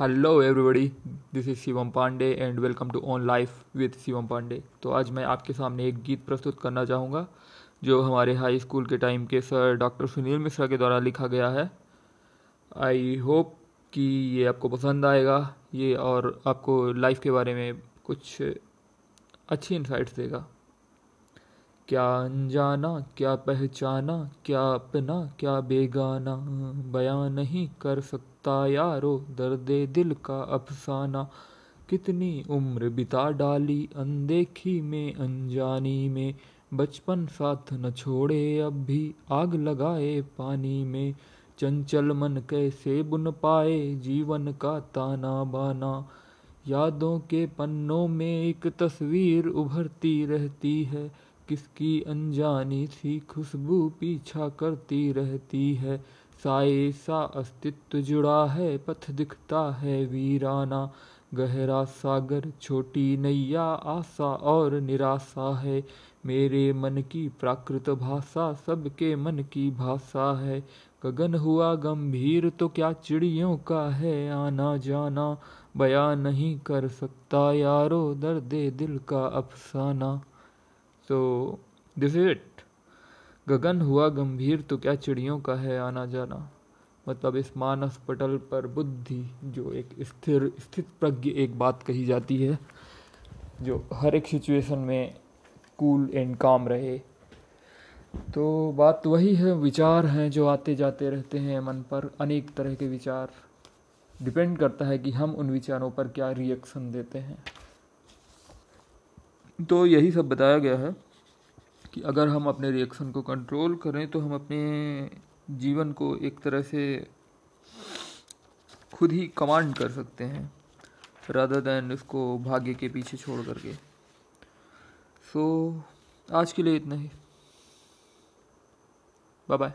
Hello everybody this is Shivam Pandey and welcome to on life with Shivam Pandey. तो आज मैं आपके सामने एक गीत प्रस्तुत करना चाहूँगा, जो हमारे हाई स्कूल के टाइम के सर डॉक्टर सुनील मिश्रा के द्वारा लिखा गया है. आई होप कि ये आपको पसंद आएगा, ये और आपको लाइफ के बारे में कुछ अच्छी इंसाइट्स देगा. क्या अनजाना, क्या पहचाना, क्या अपना, क्या बेगाना। बयां नहीं कर सकता यारो दर्द दिल का अफसाना। कितनी उम्र बिता डाली अनदेखी में, अनजानी में। बचपन साथ न छोड़े, अब भी आग लगाए पानी में। चंचल मन कैसे बुन पाए जीवन का ताना बाना। यादों के पन्नों में एक तस्वीर उभरती रहती है। किसकी अनजानी सी खुशबू पीछा करती रहती है। साए सा अस्तित्व जुड़ा है, पथ दिखता है वीराना। गहरा सागर, छोटी नैया, आशा और निराशा है। मेरे मन की प्राकृत भाषा सबके मन की भाषा है। गगन हुआ गंभीर तो क्या चिड़ियों का है? आना जाना, बयां नहीं कर सकता यारो, दर्द दिल का अफसाना। तो दिस इज़ इट गगन हुआ गंभीर तो क्या चिड़ियों का है आना जाना? मतलब इस मानस पटल पर बुद्धि, जो एक स्थिर स्थित प्रज्ञ एक बात कही जाती है, जो हर एक सिचुएशन में कूल एंड काम रहे। तो बात वही है, विचार हैं जो आते जाते रहते हैं मन पर, अनेक तरह के विचार। डिपेंड करता है कि हम उन विचारों पर क्या रिएक्शन देते हैं। तो यही सब बताया गया है कि अगर हम अपने रिएक्शन को कंट्रोल करें तो हम अपने जीवन को एक तरह से खुद ही कमांड कर सकते हैं रादर दैन इसको भाग्य के पीछे छोड़ करके। सो so, आज के लिए इतना ही। Bye bye